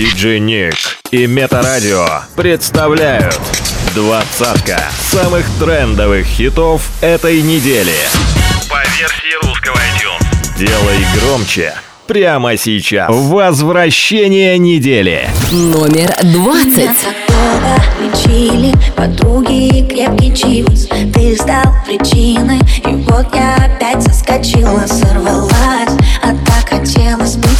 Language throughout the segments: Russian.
Диджей Ник и Метарадио представляют двадцатка самых трендовых хитов этой недели. По версии русского iTunes. Делай громче прямо сейчас. Возвращение недели. Номер двадцать. лечили подруги крепкий чивс Ты стал причиной, и вот я опять соскочила, сорвалась так хотелось быть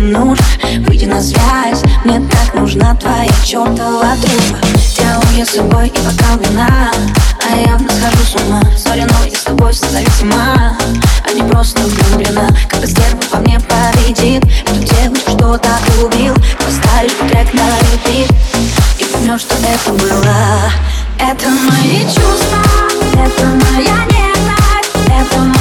нужно выйти на связь. Мне так нужна твоя чертова дружба. Делаю я с собой и бокал вина А я явно схожу с ума. Сори, но я с тобой созависима А не просто влюблена. Когда стерва по мне победит. Эту девушку, что так убил Поставишь трек на репит. И поймешь, что это было. Это мои чувства Это моя нежность Это моя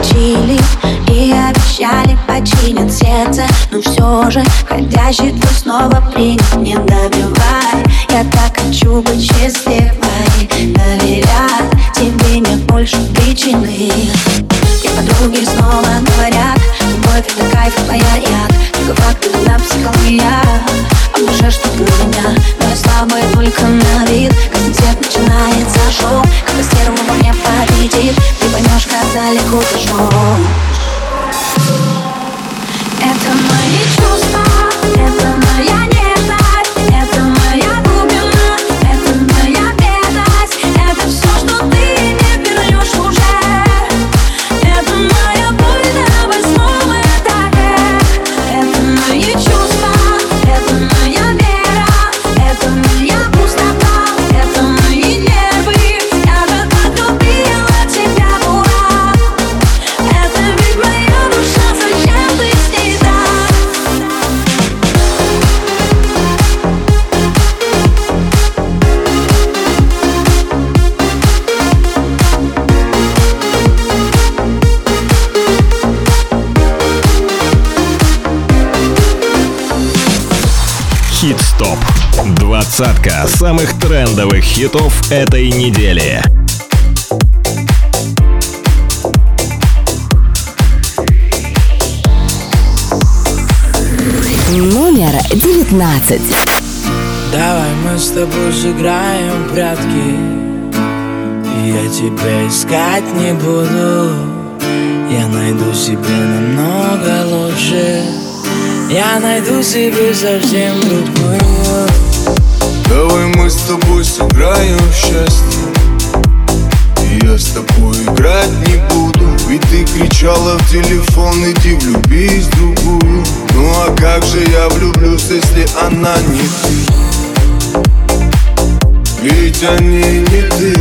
chili. Но все же ходящий твой снова принят Не добивай, я так хочу быть счастливой. Доверять тебе нет больше причины. И подруги снова говорят Любовь это кайф, твоя яд. Только факт, иногда психология А в душе что-то на меня. Но я слабая только на вид. Каждый начинается шоу Когда стерва во мне победит Ты поймешь, как далеко зашел Это мои чувства Двадцатка самых трендовых хитов этой недели. Номер девятнадцать. Давай мы с тобой сыграем в прятки Я тебя искать не буду Я найду себе намного лучше Я найду себе совсем другую Давай мы с тобой сыграем в счастье. Я с тобой играть не буду Ведь ты кричала в телефон, иди влюбись в другую. Ну а как же я влюблюсь, если она не ты? Ведь они не ты.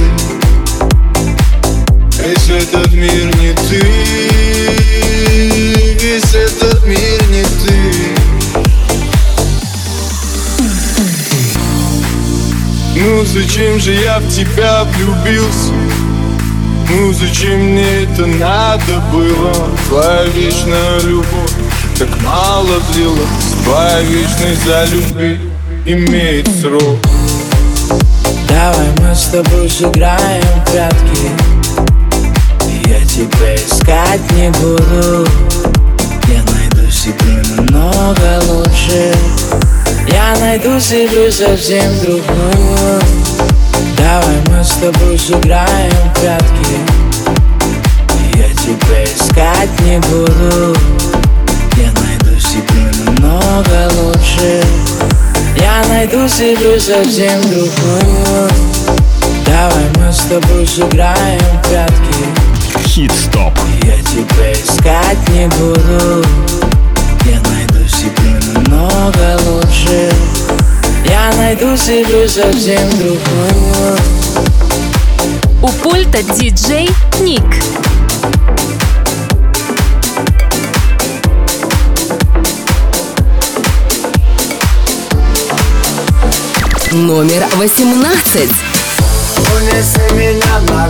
Весь этот мир не ты. Весь этот мир Ну зачем же я в тебя влюбился? Ну зачем мне это надо было? Твоя вечная любовь так мало длилась. Твоя вечность за любви имеет срок. Давай мы с тобой сыграем в прятки. Я тебя искать не буду. Я найду себе намного лучше я найду себе совсем другую. Давай мы с тобой сыграем в прятки. Я тебя искать не буду. Я найду себе намного лучше. Я найду себе совсем другую. Давай мы с тобой сыграем в прятки. Хит-стоп. Я тебя искать не буду намного лучше. Я найду себе совсем другую. У пульта диджей Ник. Номер восемнадцать. Унеси меня на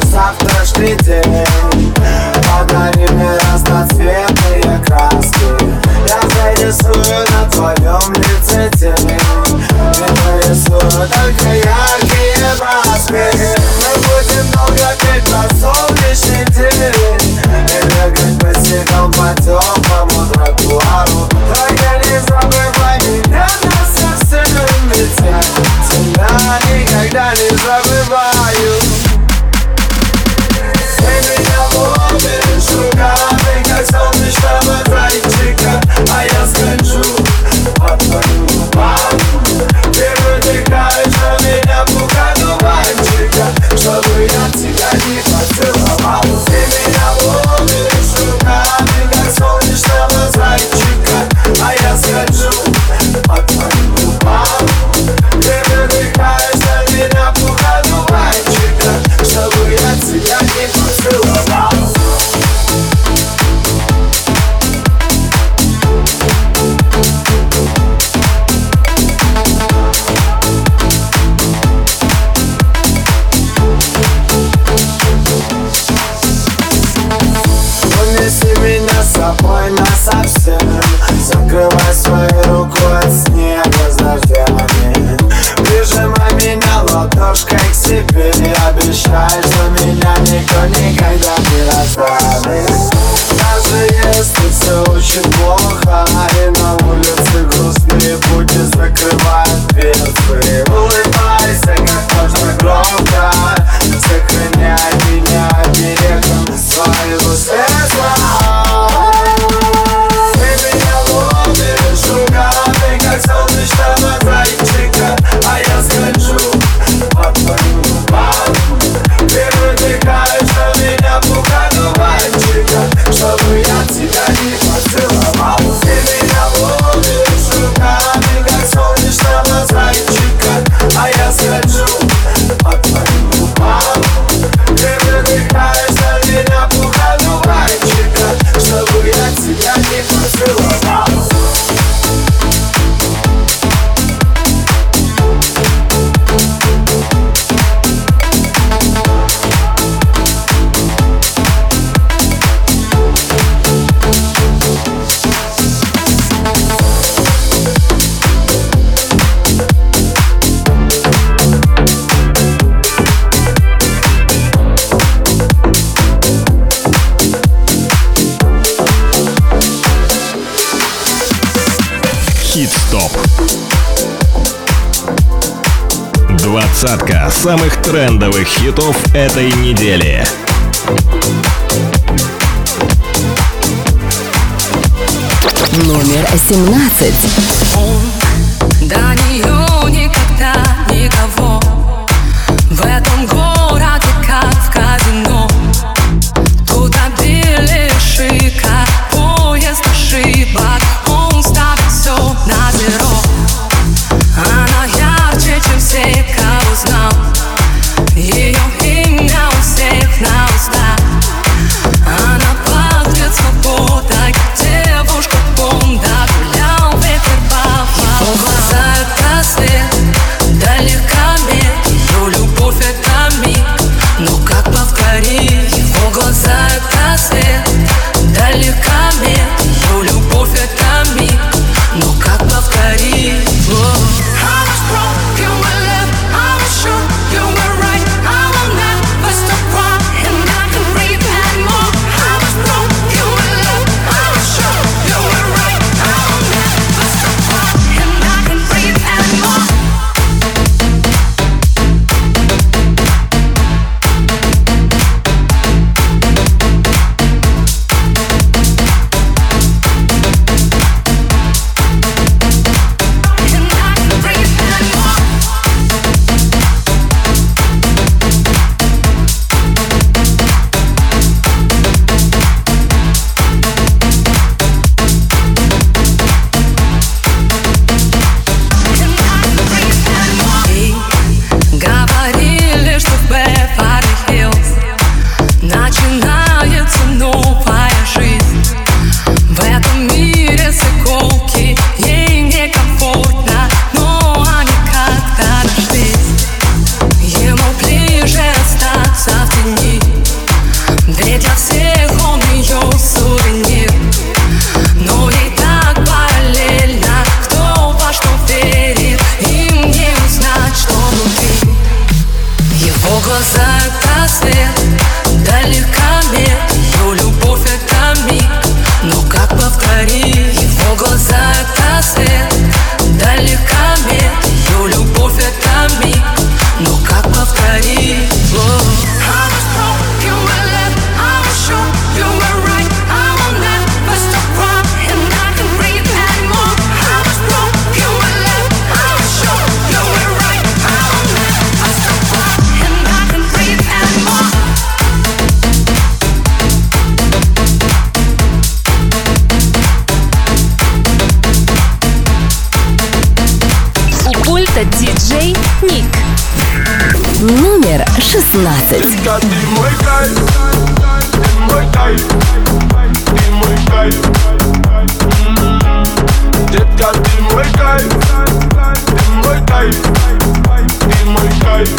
самых трендовых хитов этой недели. Номер 17. 16. Детка, ты мой кайф, ты мой кайф, ты мой кайф. Детка, ты мой кайф, ты мой кайф, ты мой кайф.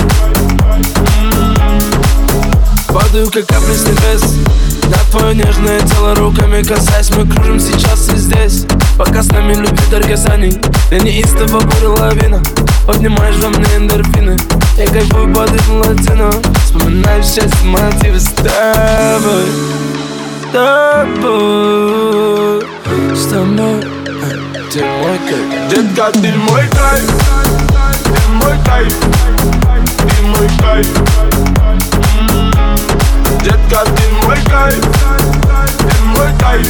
Падаю, как капли с небес На твое нежное тело руками касаясь Мы кружим сейчас и здесь Пока с нами любит даргазаний Я неистово буря лавина Поднимаешь во мне эндорфины Я кайфую под ритм латино. Вспоминаю счастье, мотивы с тобой С тобой С тобой Ты мой кайф. Детка, ты мой кайф, ты мой кайф, ты мой кайф. Детка, ты мой кайф, ты мой кайф,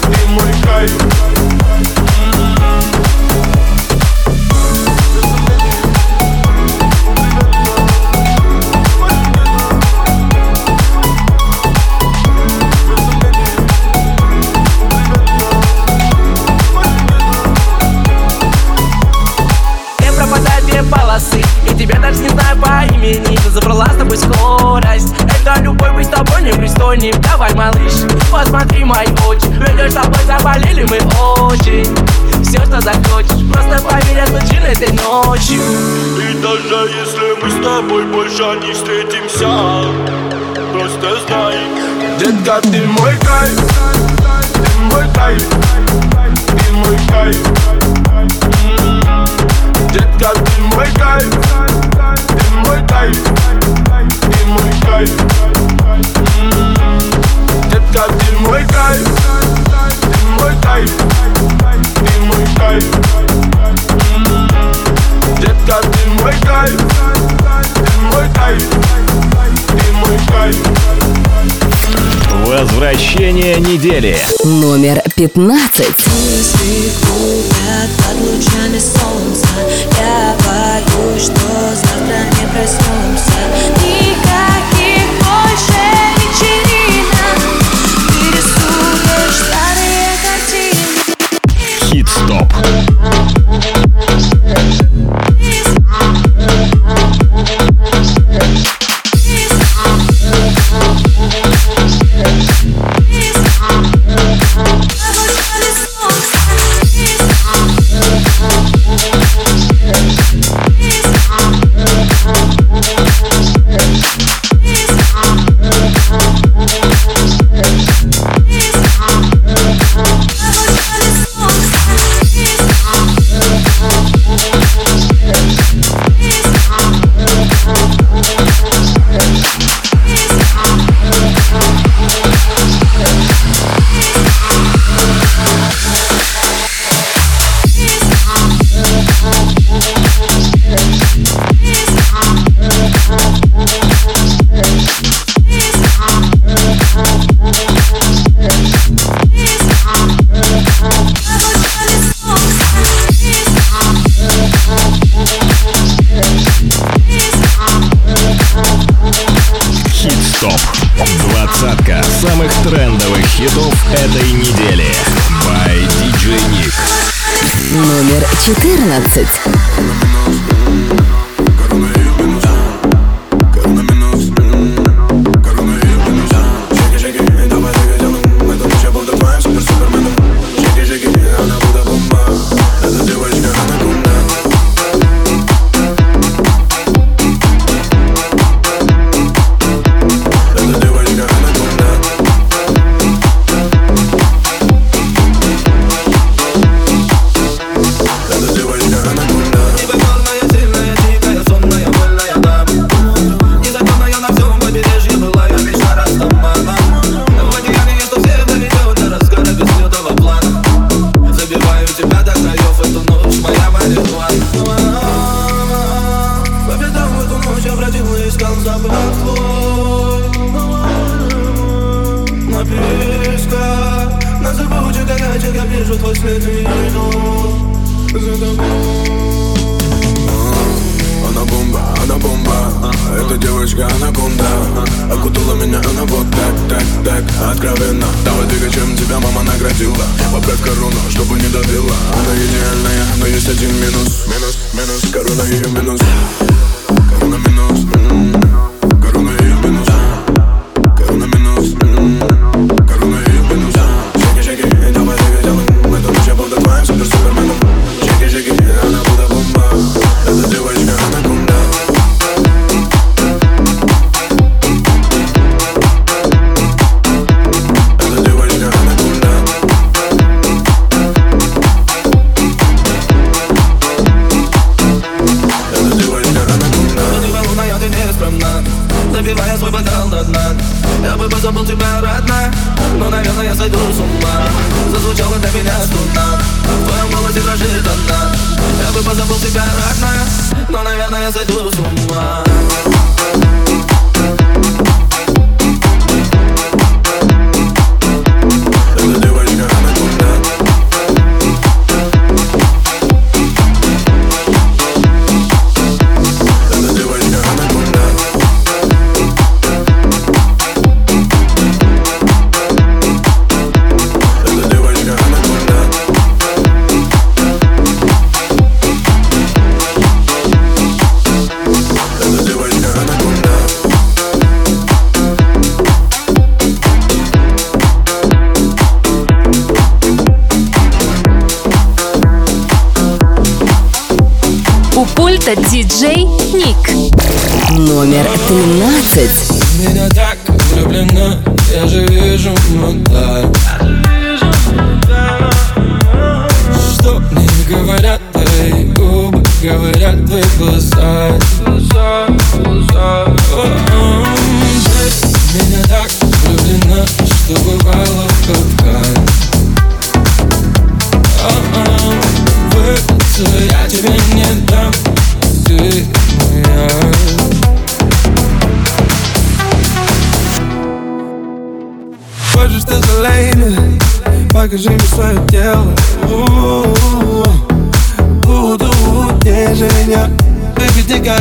ты мой кайф. Даже не знаю по имени забрала с тобой скорость. Это любовь быть тобой непристойным Давай, малыш, посмотри мои очи. Ведешь с тобой заболели мы очень. Все, что захочешь Просто поверь, я случилось этой ночью. И даже если мы с тобой больше не встретимся Просто знай. Детка, ты мой кайф, ты мой кайф, ты мой кайф Детка, ты мой кайф, ты мой кайф, ты мой кайф Детка, ты мой кайф, ты мой кайф, ты мой кайф Детка, ты мой кайф, ты мой кайф, ты мой кайф. Возвращение недели. Номер 15. Мысли губят под лучами солнца Я боюсь, что завтра не проснемся 14.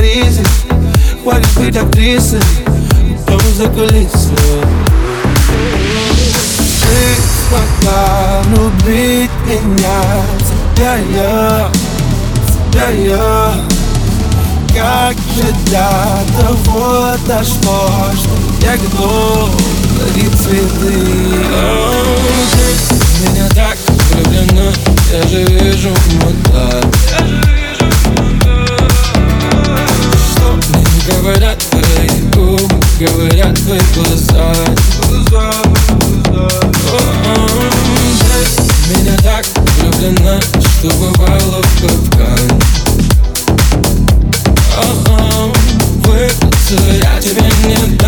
Паризе Хватит быть актрисой, дом за кулисы Ты могла любить меня, тебя я, тебя я Как же для того дошло, что я готов дарить цветы Ты меня так влюблена, я же вижу, вот так Говорят твои губы, говорят твои глаза. Глаза, меня так влюблена, что бывало в капкане О-о-о, я тебя не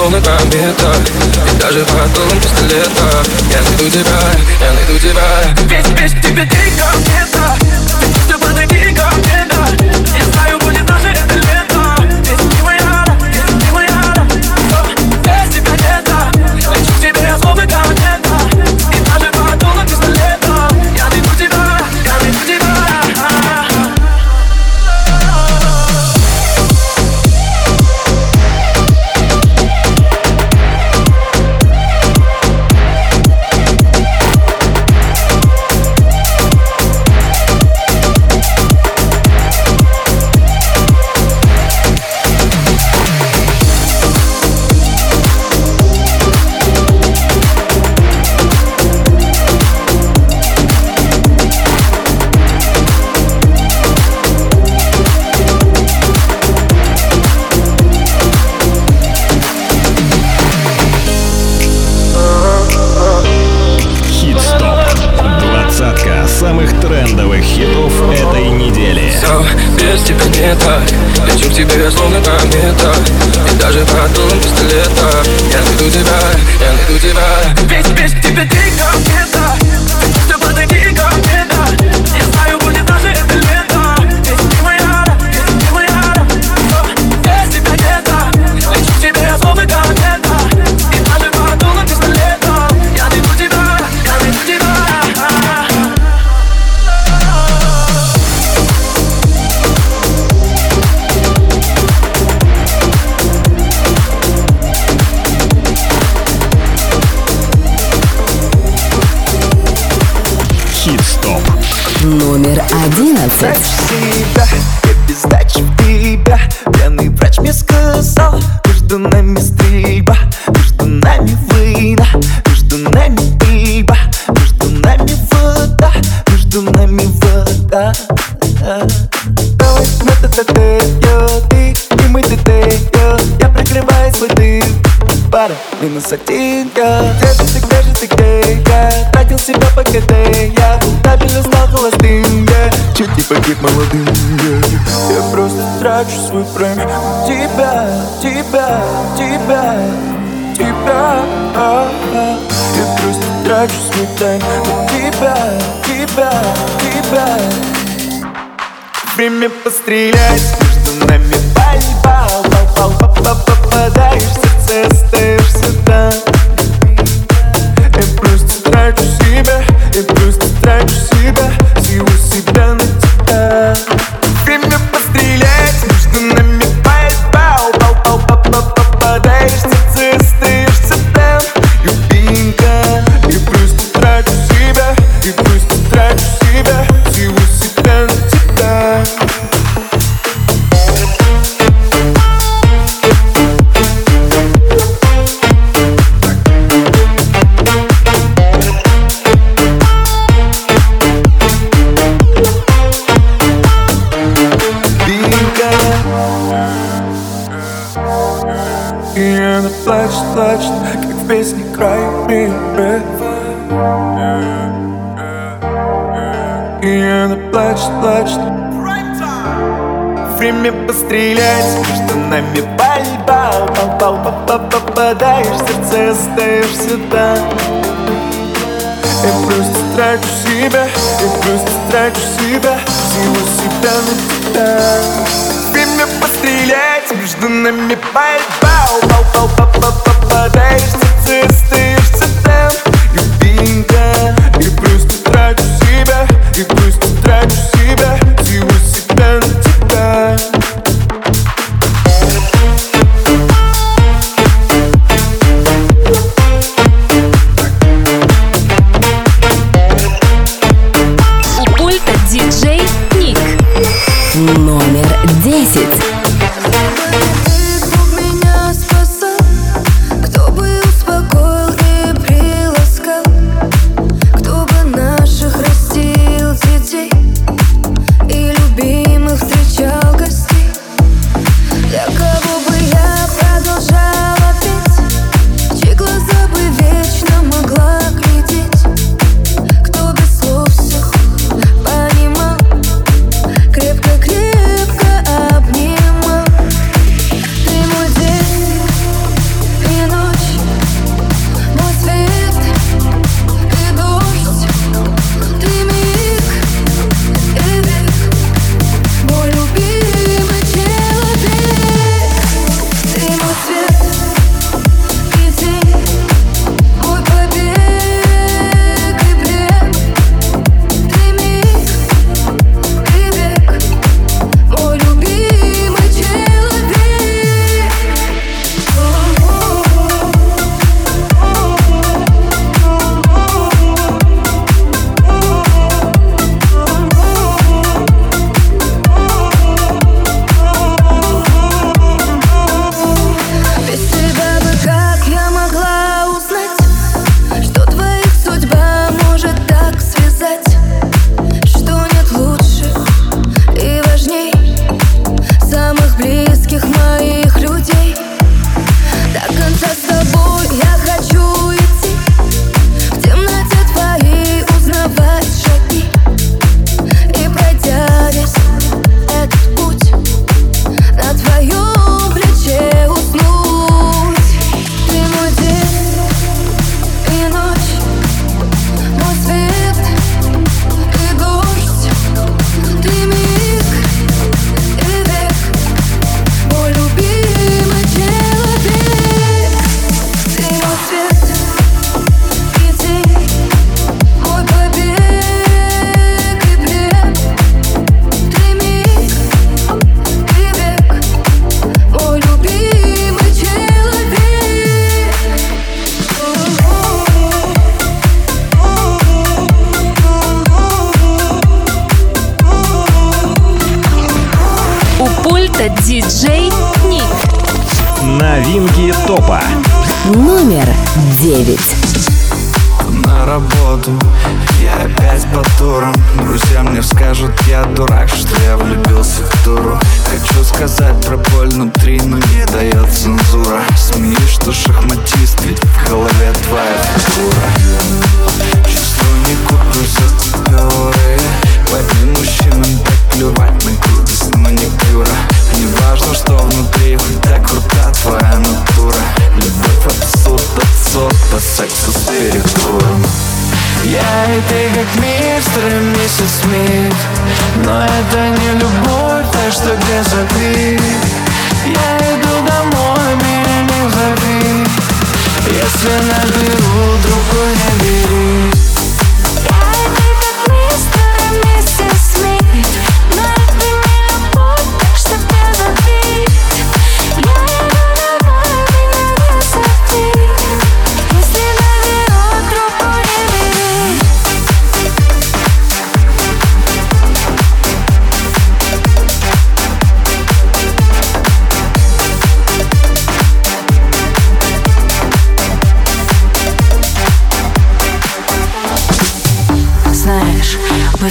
쏘는 거야 아, пара Минус оттенка Где же ты, где же ты, где я? Тратил себя по КД Я табель узнал холостым yeah. Чуть не погиб молодым yeah. Я просто трачу свой прайм Тебя, тебя, тебя, тебя а -а. Я просто трачу свой тайм Тебя, тебя, тебя Время пострелять Между нами пальба Попадаешься ты остаешься И плюс трачу себя, и плюс ты трачу себя. попадаешь в сердце, остаешься там И просто трачу себя, и просто трачу себя Всего себя на тебя. Время пострелять, между нами борьба. Упал, пал, пал, пал, попадаешь в сердце, остаешься там Любимка, и просто трачу себя, и просто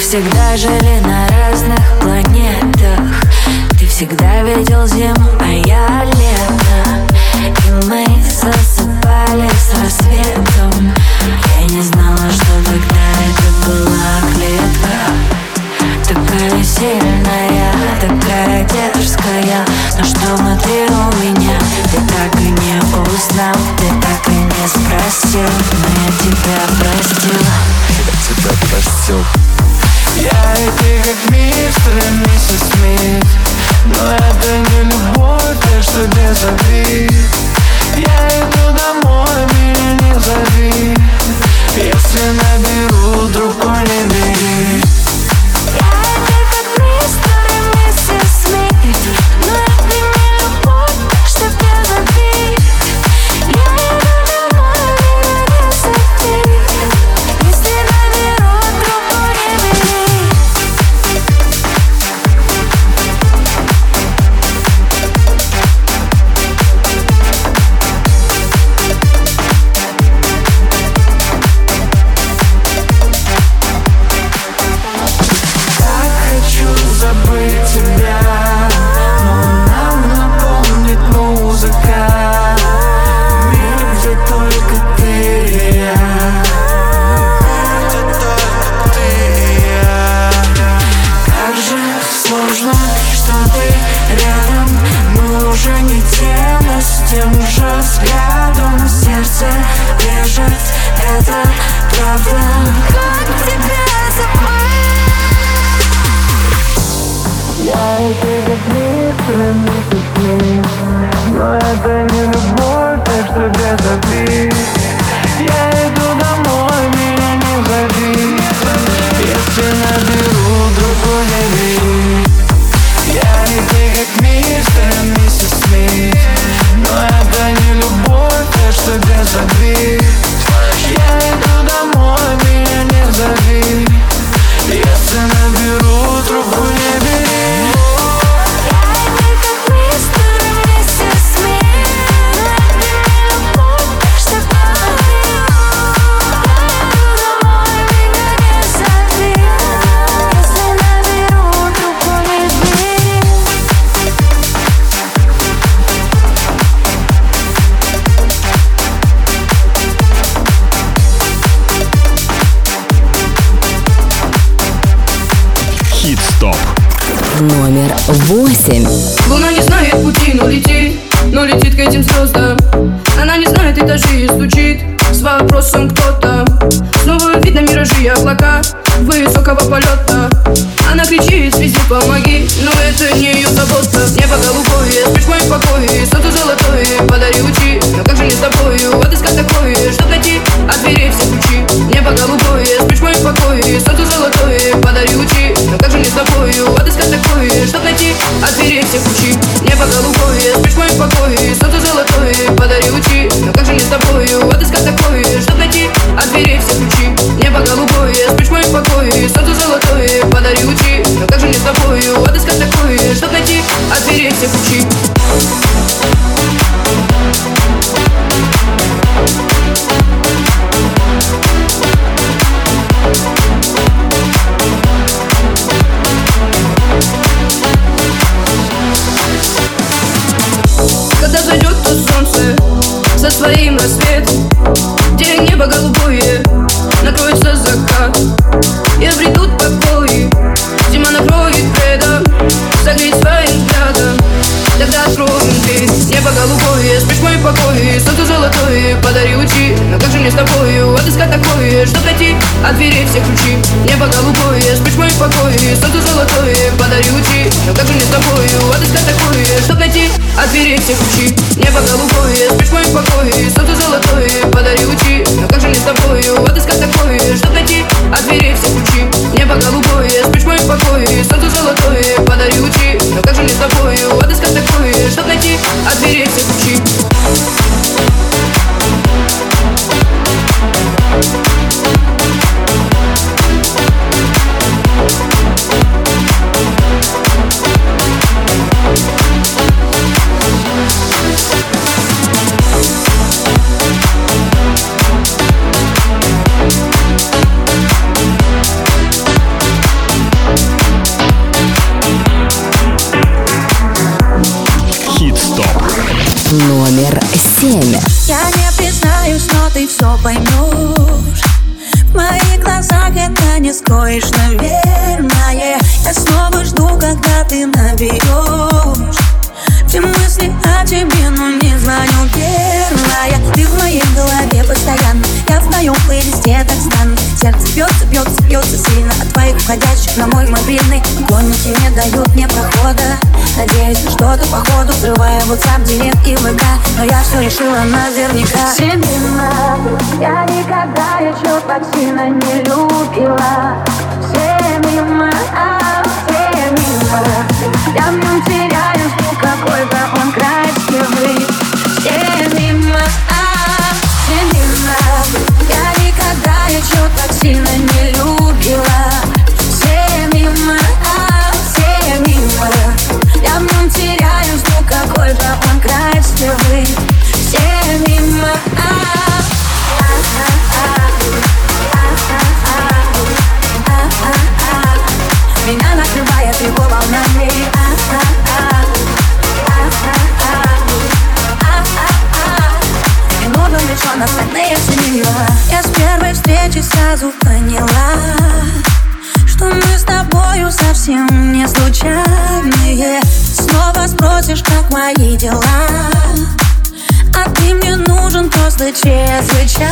всегда жили Номер семь. Я не признаюсь, но ты все поймешь В моих глазах это не скроешь, наверное. Я снова жду, когда ты наберешь Все мысли о тебе, но не звоню первая. Ты в моей голове постоянно. Я в твоем плейлисте так странно Сердце бьется, бьется, бьется сильно От твоих входящих на мой мобильный. Поклонники не дают мне прохода. Надеюсь на что-то походу Взрываю WhatsApp, директ и ВК. Но я все решила наверняка. Семена Я никогда еще так сильно не любила. Все мимо, а все мимо. Я в нем сразу поняла Что мы с тобою совсем не случайные. Снова спросишь, как мои дела а ты мне нужен просто чрезвычайно.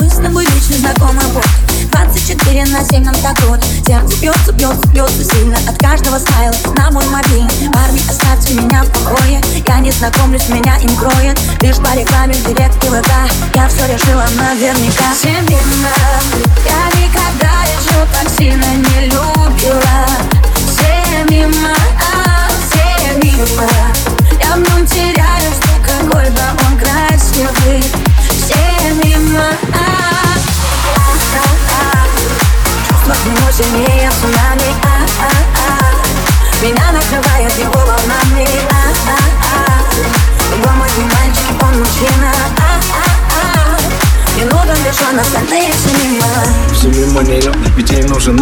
Мы с тобой вечно знакомы вот 24 на 7 нам так вот. Сердце бьется, бьется, бьется сильно От каждого смайла на мой мобильный Парни, оставьте меня в покое. Я не знакомлюсь, меня им кроет. Лишь по рекламе в директ и ВК. Я все решила наверняка. Семена Я никогда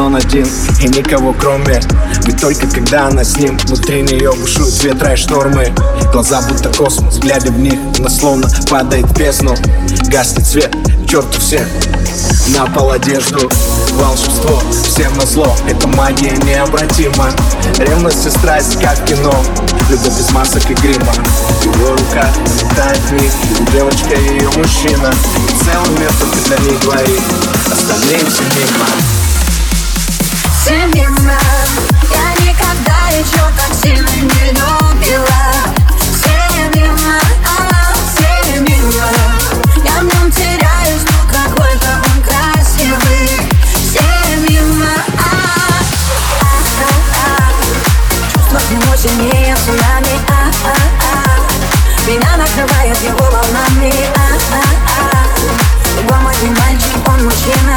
он один И никого кроме. Ведь только когда она с ним Внутри нее бушуют ветра и штормы. Глаза будто космос, глядя в них Она словно падает в бездну. Гаснет свет, черту всех. На пол одежду Волшебство, всем на зло. Это магия необратима. Ревность и страсть, как кино. Любовь без масок и грима. Его рука летает них Девочка и ее мужчина. Целый мир только для них двоих. Остальные все мимо Семена Я никогда еще так сильно не любила. Семена, а, Семена Я в нем теряюсь, ну какой он красивый. Семена, а, Чувства к нему сильнее цунами а, а, а. Меня накрывает его волнами а, а, а. Любой мой мальчик, он мужчина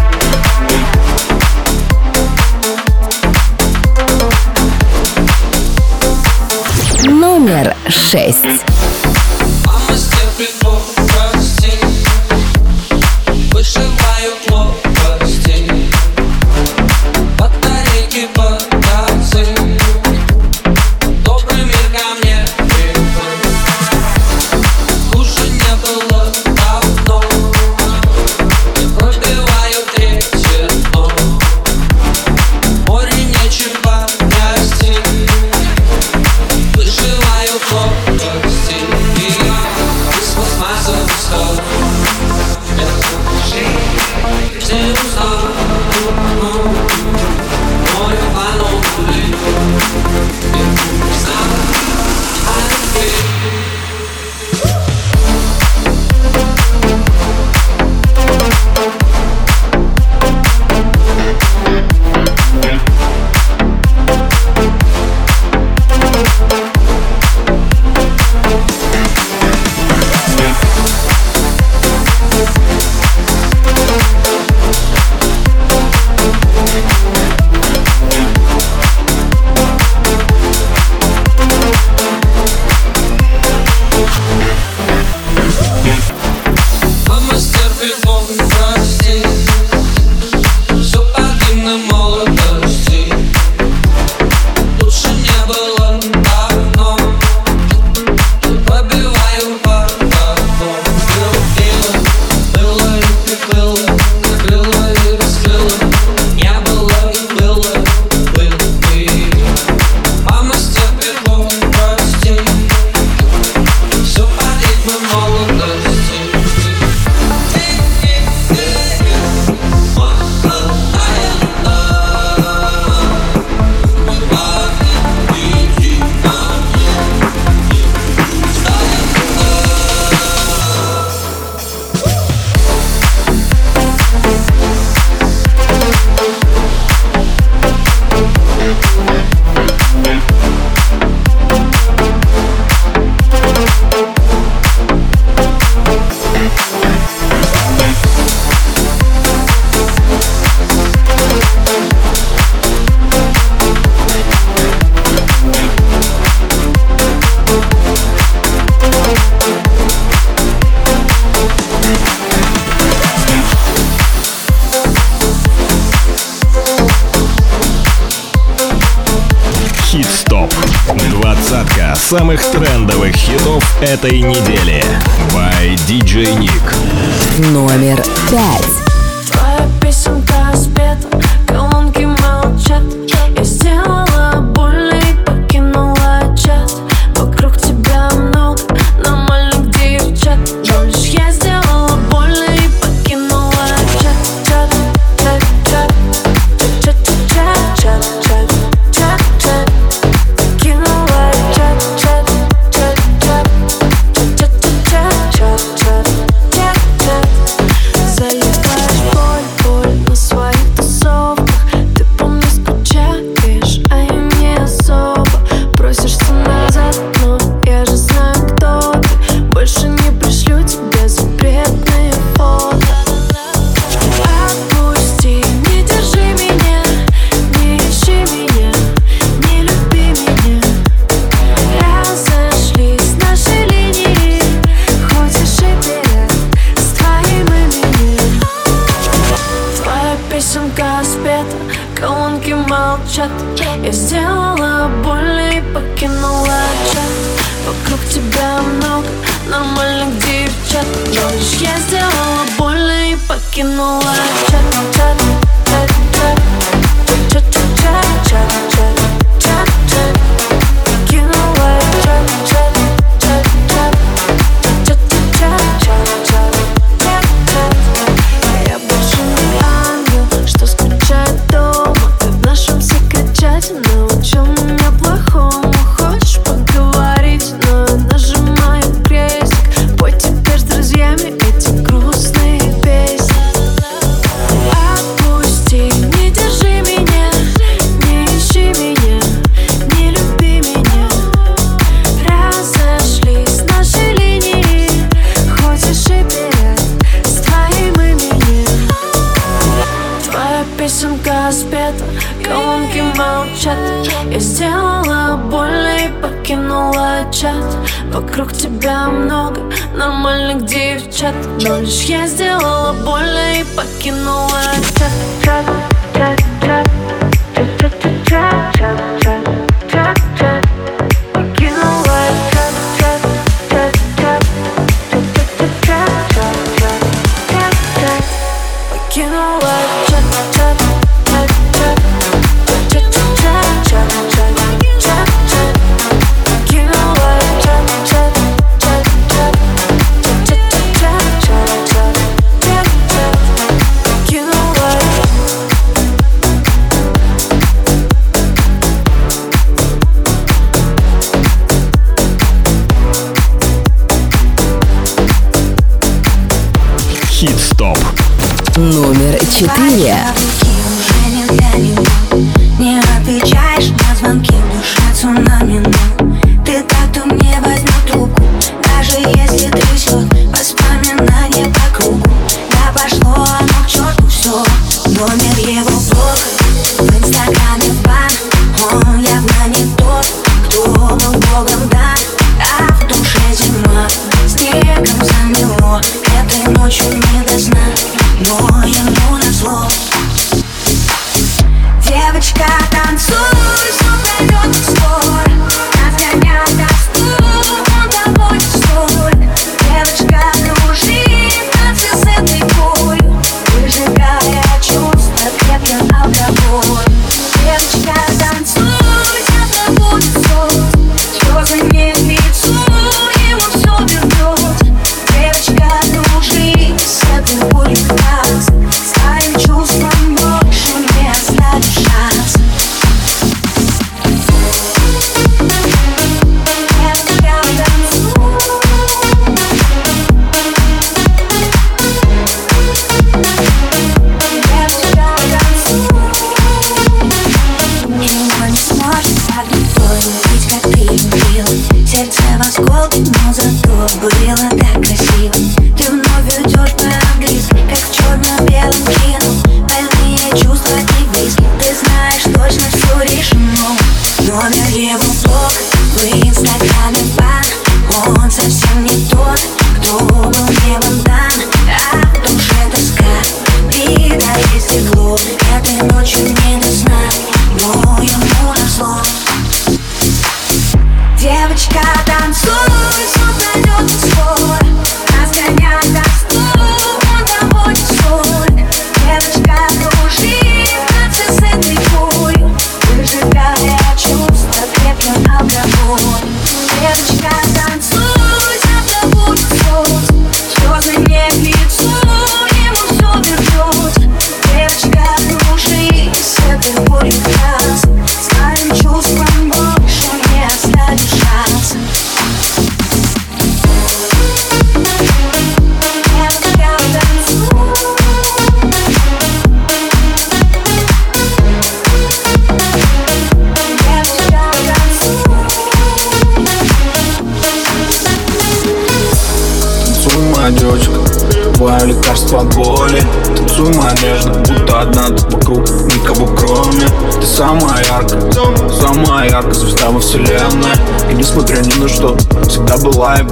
6.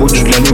coach, la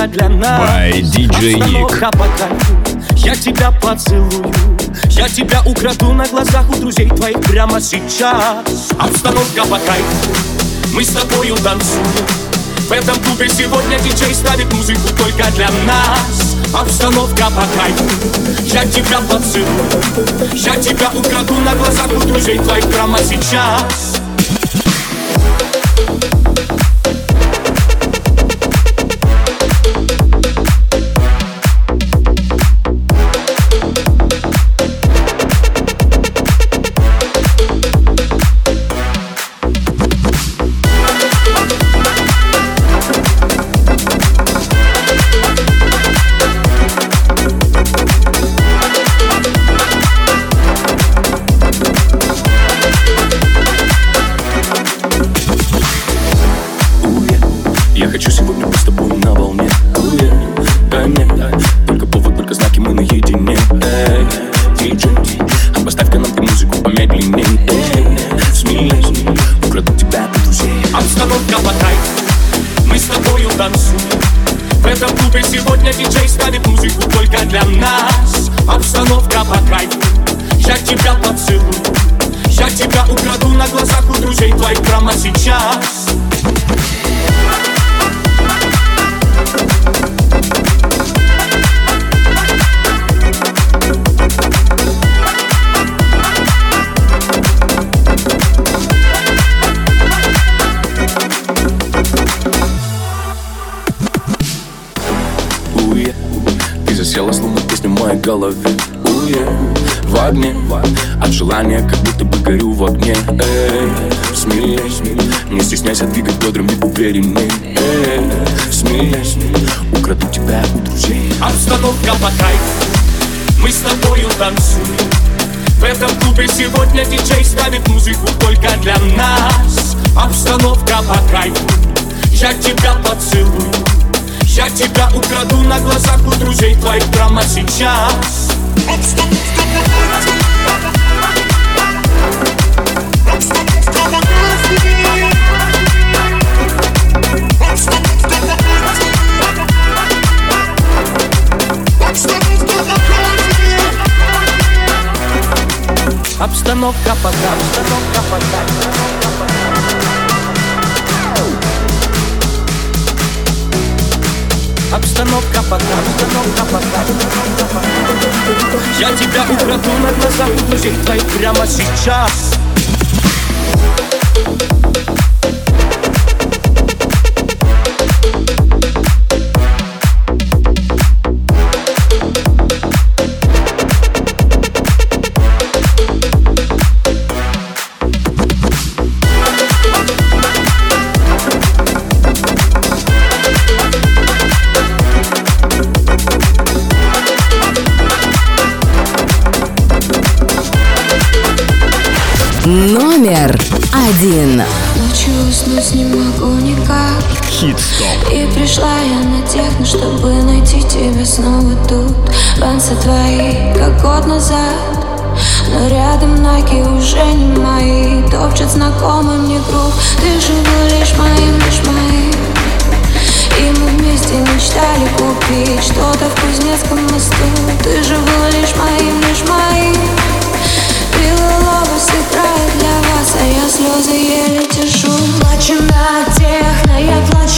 только для нас. By DJ Nick. Я тебя поцелую. Я тебя украду на глазах у друзей твоих прямо сейчас. Обстановка по кайфу Мы с тобою танцуем. В этом клубе сегодня диджей ставит музыку только для нас. Обстановка по кайфу Я тебя поцелую. Я тебя украду на глазах у друзей твоих прямо сейчас. Прямо сейчас Обстановка по Обстановка пока, обстановка пока. Обстановка пока, обстановка пока. Я тебя украду на глазах у друзей твоих прямо сейчас. Номер один. Ночью уснуть не могу никак. Хит-стоп. И пришла я на техно, чтобы найти тебя снова тут. Ранцы твои, как год назад. Но рядом ноги уже не мои. Топчет знакомый мне грув Ты же был лишь моим, лишь моим. И мы вместе мечтали купить Что-то в Кузнецком мосту. Ты же был лишь моим, лишь моим для вас, а я слезы еле тяжу Плачу на тех, но я плачу.